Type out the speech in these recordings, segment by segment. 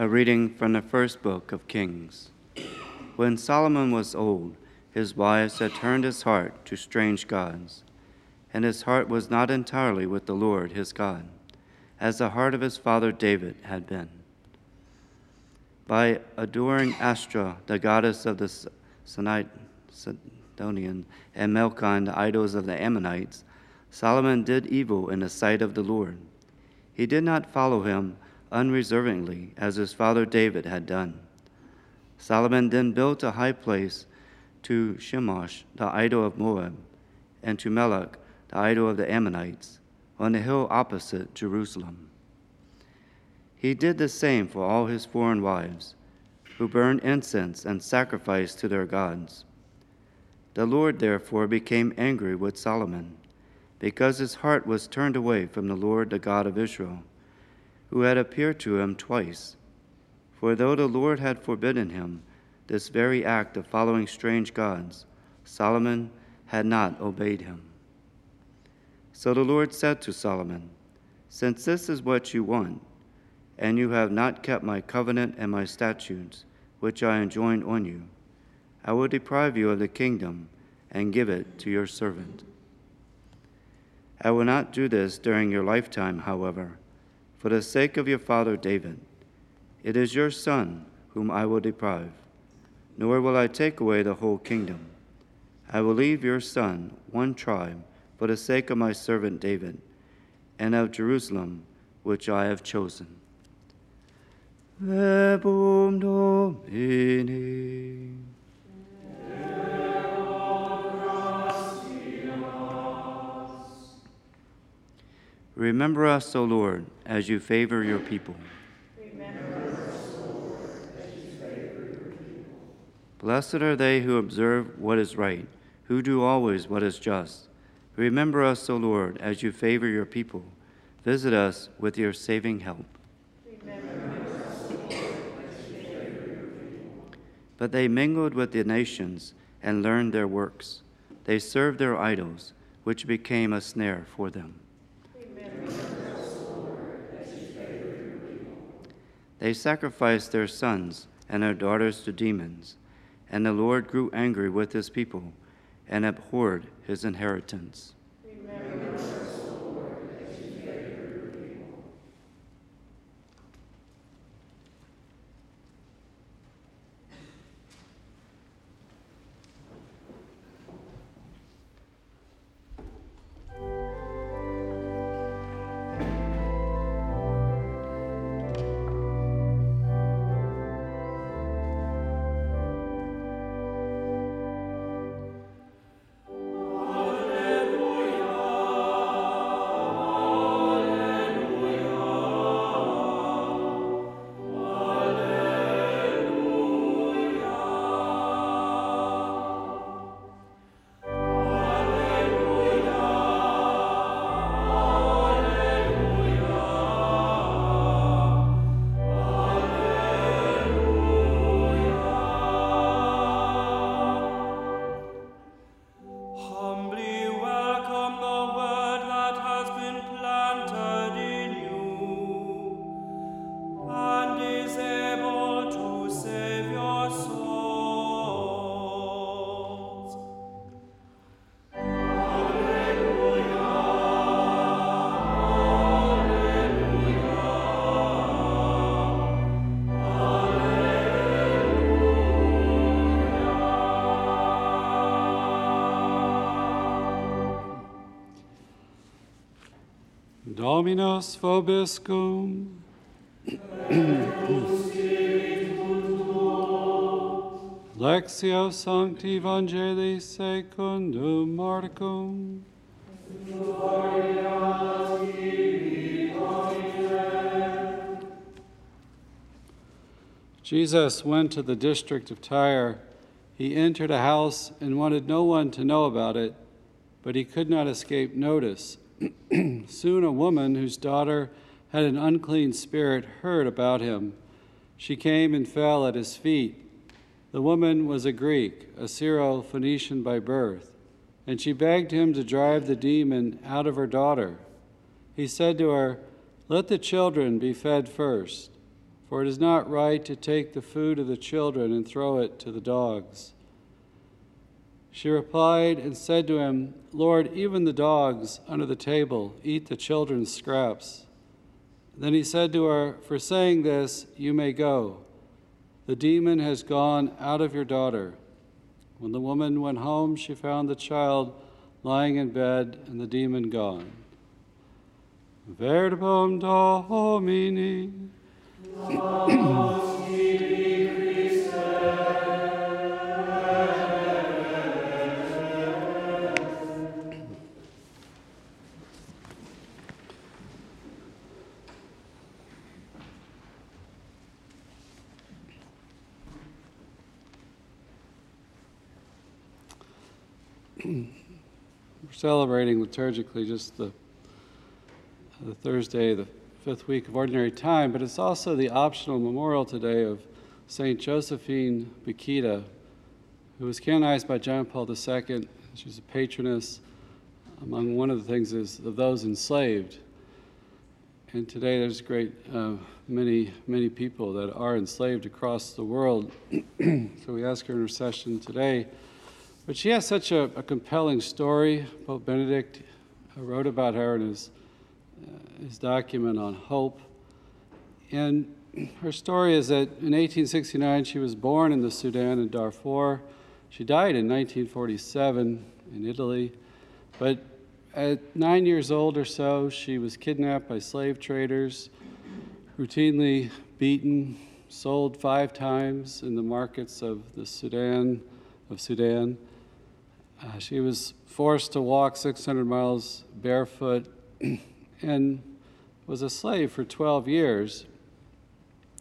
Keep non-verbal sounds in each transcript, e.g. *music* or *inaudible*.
A reading from the first book of Kings. When Solomon was old, his wives had turned his heart to strange gods, and his heart was not entirely with the Lord his God, as the heart of his father David had been. By adoring Astra, the goddess of the Sidonians, and Milcom, the idols of the Ammonites, Solomon did evil in the sight of the Lord. He did not follow him unreservedly, as his father David had done. Solomon then built a high place to Chemosh, the idol of Moab, and to Moloch, the idol of the Ammonites, on the hill opposite Jerusalem. He did the same for all his foreign wives, who burned incense and sacrificed to their gods. The Lord therefore became angry with Solomon, because his heart was turned away from the Lord, the God of Israel who had appeared to him twice. For though the Lord had forbidden him this very act of following strange gods, Solomon had not obeyed him. So the Lord said to Solomon, Since this is what you want, and you have not kept my covenant and my statutes, which I enjoined on you, I will deprive you of the kingdom and give it to your servant. I will not do this during your lifetime, however for the sake of your father David. It is your son whom I will deprive, nor will I take away the whole kingdom. I will leave your son one tribe for the sake of my servant David and of Jerusalem, which I have chosen. Verbum Domini. Remember us, O Lord, as you favor your people. Blessed are they who observe what is right, who do always what is just. Remember us, O Lord, as you favor your people. Visit us with your saving help. But they mingled with the nations and learned their works. They served their idols, which became a snare for them. They sacrificed their sons and their daughters to demons, and the Lord grew angry with his people and abhorred his inheritance. Dominus vobiscum. Lectio Sancti Evangelii secundum Marcum. Jesus went to the district of Tyre. He entered a house and wanted no one to know about it, but he could not escape notice *clears throat* Soon a woman whose daughter had an unclean spirit heard about him. She came and fell at his feet. The woman was a Greek, a Syro Phoenician by birth, and she begged him to drive the demon out of her daughter. He said to her, Let the children be fed first, for it is not right to take the food of the children and throw it to the dogs. She replied and said to him, Lord, even the dogs under the table eat the children's scraps. Then he said to her, For saying this, you may go. The demon has gone out of your daughter. When the woman went home, she found the child lying in bed and the demon gone. Verbum Domini. *clears throat* celebrating liturgically just the, the Thursday, the fifth week of Ordinary Time, but it's also the optional memorial today of St. Josephine Bakhita, who was canonized by John Paul II. She's a patroness. Among one of the things is of those enslaved. And today there's great uh, many, many people that are enslaved across the world. *clears throat* so we ask her intercession today. But she has such a, a compelling story. Pope Benedict wrote about her in his, uh, his document on hope. And her story is that in 1869 she was born in the Sudan in Darfur. She died in 1947 in Italy. But at nine years old or so, she was kidnapped by slave traders, routinely beaten, sold five times in the markets of the Sudan, of Sudan. Uh, she was forced to walk 600 miles barefoot *clears throat* and was a slave for 12 years.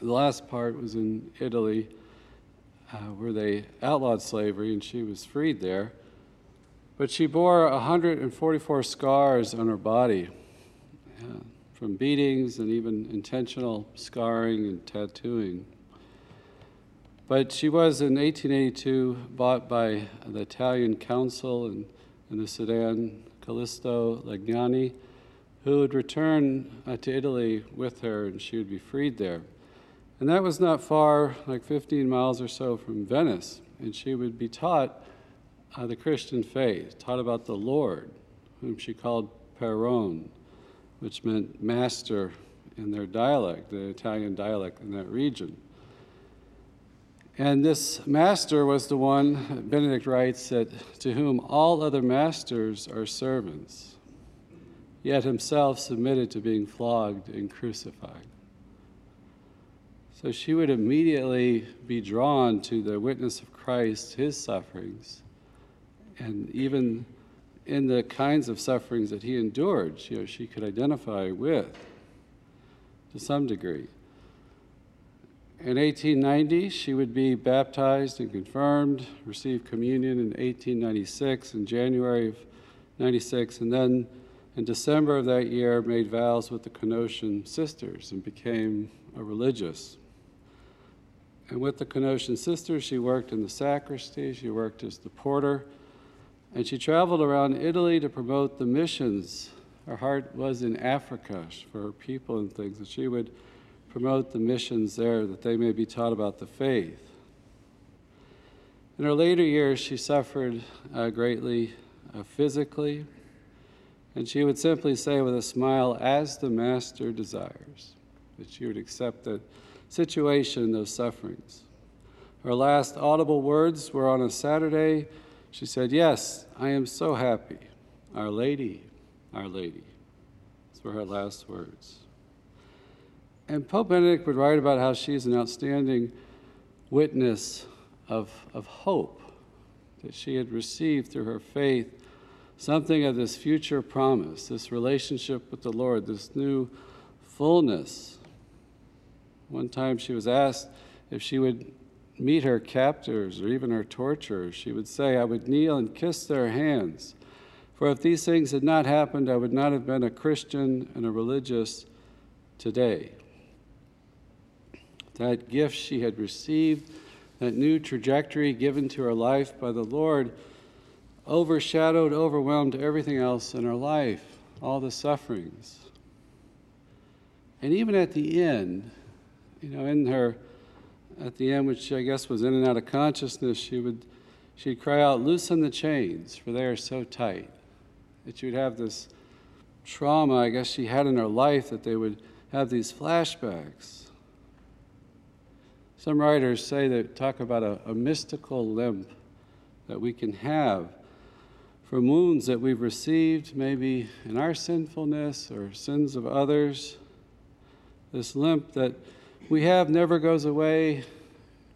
The last part was in Italy, uh, where they outlawed slavery and she was freed there. But she bore 144 scars on her body uh, from beatings and even intentional scarring and tattooing. But she was in 1882 bought by the Italian consul in, in the Sudan, Callisto Legnani, who would return uh, to Italy with her and she would be freed there. And that was not far, like 15 miles or so from Venice. And she would be taught uh, the Christian faith, taught about the Lord, whom she called Paron, which meant master in their dialect, the Italian dialect in that region. And this master was the one, Benedict writes, that to whom all other masters are servants, yet himself submitted to being flogged and crucified. So she would immediately be drawn to the witness of Christ, his sufferings, and even in the kinds of sufferings that he endured, you know, she could identify with to some degree. In 1890, she would be baptized and confirmed, receive communion in 1896, in January of 96, and then in December of that year made vows with the Canossian sisters and became a religious. And with the Canossian sisters, she worked in the sacristy, she worked as the porter, and she traveled around Italy to promote the missions. Her heart was in Africa for her people and things, and she would promote the missions there that they may be taught about the faith. In her later years, she suffered uh, greatly uh, physically, and she would simply say with a smile, as the Master desires, that she would accept that situation, those sufferings. Her last audible words were on a Saturday. She said, Yes, I am so happy. Our Lady, Our Lady. Those were her last words. And Pope Benedict would write about how she's an outstanding witness of, of hope, that she had received through her faith something of this future promise, this relationship with the Lord, this new fullness. One time she was asked if she would meet her captors or even her torturers. She would say, I would kneel and kiss their hands. For if these things had not happened, I would not have been a Christian and a religious today that gift she had received, that new trajectory given to her life by the Lord, overshadowed, overwhelmed everything else in her life, all the sufferings. And even at the end, You know, in her, at the end, which I guess was in and out of consciousness, she would, she'd cry out, "Loosen the chains, for they are so tight." That she would have this trauma, I guess she had in her life, that they would have these flashbacks. Some writers say that talk about a, a mystical limp that we can have from wounds that we've received, maybe in our sinfulness or sins of others. This limp that we have never goes away.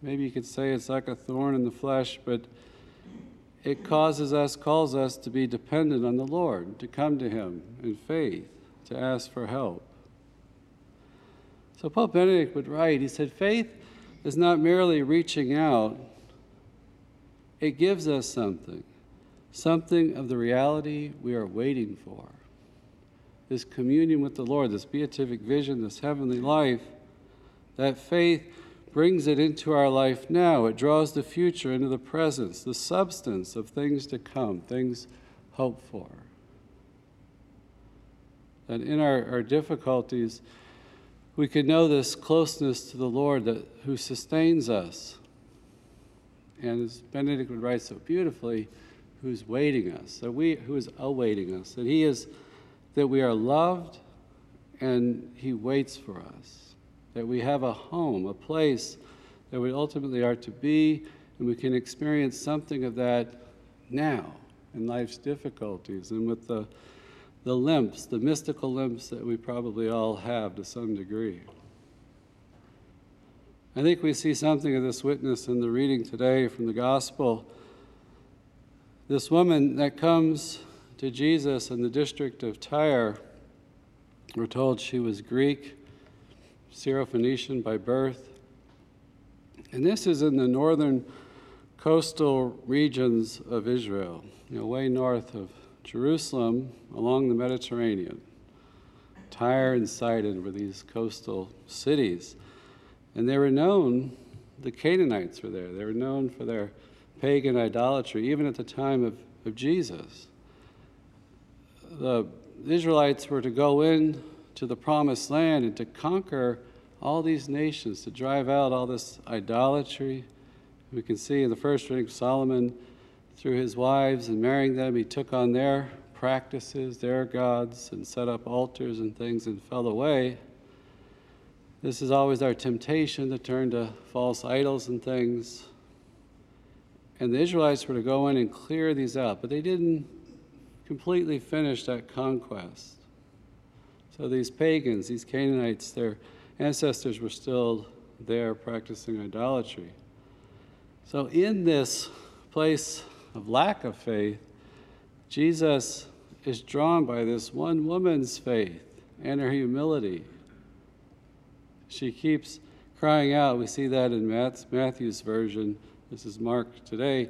Maybe you could say it's like a thorn in the flesh, but it causes us, calls us to be dependent on the Lord, to come to Him in faith, to ask for help. So Pope Benedict would write, he said, faith is not merely reaching out, it gives us something something of the reality we are waiting for. This communion with the Lord, this beatific vision, this heavenly life, that faith brings it into our life now. It draws the future into the presence, the substance of things to come, things hoped for. And in our, our difficulties, we could know this closeness to the Lord that, who sustains us. And as Benedict would write so beautifully, who's waiting us, that we, who is awaiting us, that He is, that we are loved and He waits for us, that we have a home, a place that we ultimately are to be, and we can experience something of that now in life's difficulties and with the, the limps, the mystical limps that we probably all have to some degree. I think we see something of this witness in the reading today from the Gospel this woman that comes to Jesus in the district of Tyre, we're told she was Greek, Syrophoenician by birth. And this is in the northern coastal regions of Israel, you know, way north of Jerusalem along the Mediterranean. Tyre and Sidon were these coastal cities. And they were known, the Canaanites were there, they were known for their pagan idolatry, even at the time of, of Jesus. The Israelites were to go in to the promised land and to conquer all these nations, to drive out all this idolatry. We can see in the first reading, Solomon, through his wives and marrying them, he took on their practices, their gods, and set up altars and things and fell away. This is always our temptation to turn to false idols and things. And the Israelites were to go in and clear these out, but they didn't completely finish that conquest. So these pagans, these Canaanites, their ancestors were still there practicing idolatry. So in this place of lack of faith, Jesus is drawn by this one woman's faith and her humility. She keeps crying out. We see that in Matthew's version this is Mark today.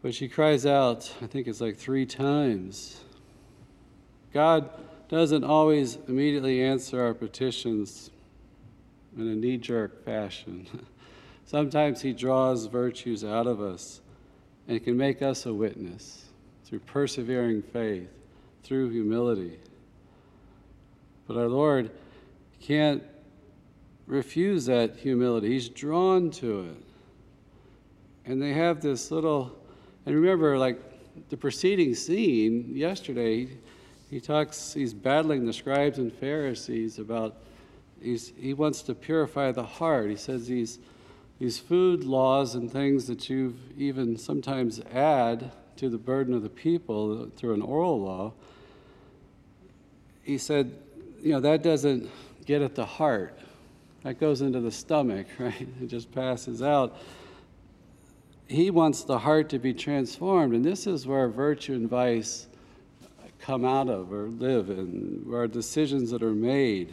But she cries out, I think it's like three times. God doesn't always immediately answer our petitions in a knee jerk fashion. *laughs* Sometimes He draws virtues out of us and can make us a witness through persevering faith, through humility. But our Lord can't refuse that humility, He's drawn to it and they have this little, and remember, like the preceding scene yesterday, he talks, he's battling the scribes and Pharisees about, he's, he wants to purify the heart. He says these, these food laws and things that you've even sometimes add to the burden of the people through an oral law, he said, you know, that doesn't get at the heart. That goes into the stomach, *laughs* right? It just passes out he wants the heart to be transformed. And this is where virtue and vice come out of or live in, where decisions that are made.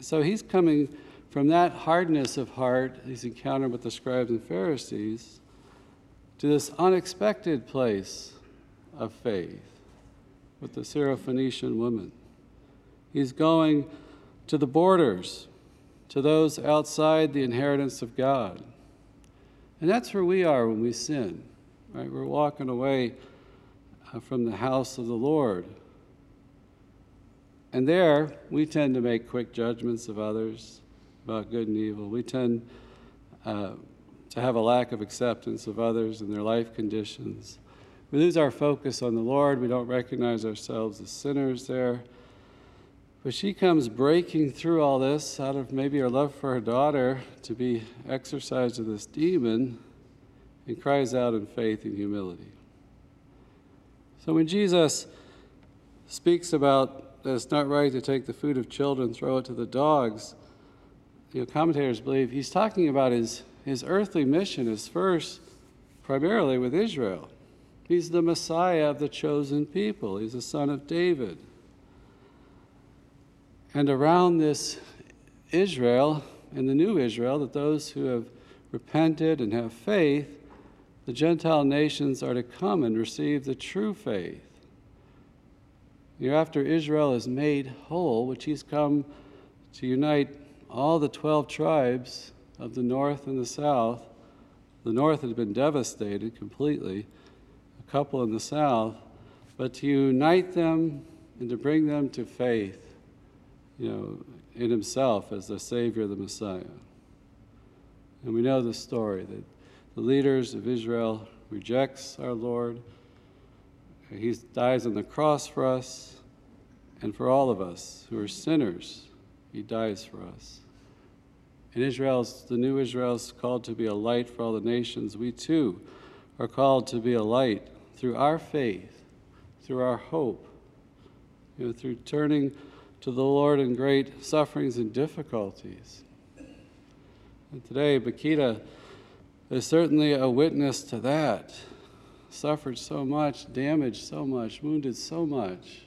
So he's coming from that hardness of heart, he's encountered with the scribes and Pharisees, to this unexpected place of faith with the Syrophoenician woman. He's going to the borders, to those outside the inheritance of God. And that's where we are when we sin, right? We're walking away uh, from the house of the Lord. And there, we tend to make quick judgments of others. About good and evil. We tend uh, to have a lack of acceptance of others and their life conditions. We lose our focus on the Lord. We don't recognize ourselves as sinners there. But she comes breaking through all this out of maybe her love for her daughter to be exorcised of this demon and cries out in faith and humility. So when Jesus speaks about that it's not right to take the food of children, throw it to the dogs, you know, commentators believe he's talking about his, his earthly mission is first primarily with Israel. He's the Messiah of the chosen people. He's the son of David. And around this Israel and the new Israel, that those who have repented and have faith, the Gentile nations are to come and receive the true faith. You know, after Israel is made whole, which he's come to unite all the 12 tribes of the north and the south, the north had been devastated completely, a couple in the south, but to unite them and to bring them to faith, you know, in himself as the Savior, the Messiah. And we know the story that the leaders of Israel rejects our Lord. He dies on the cross for us and for all of us who are sinners. He dies for us. And Israel's, the new Israel's called to be a light for all the nations. We too are called to be a light through our faith, through our hope, you know, through turning to the Lord in great sufferings and difficulties. And today, Bakhita is certainly a witness to that. Suffered so much, damaged so much, wounded so much,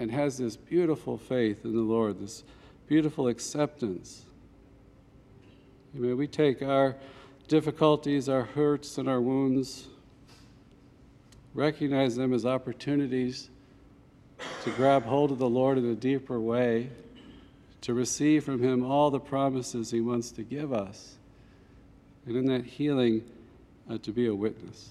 and has this beautiful faith in the Lord, this beautiful acceptance. May we take our difficulties, our hurts, and our wounds, recognize them as opportunities to grab hold of the Lord in a deeper way, to receive from Him all the promises He wants to give us, and in that healing, uh, to be a witness.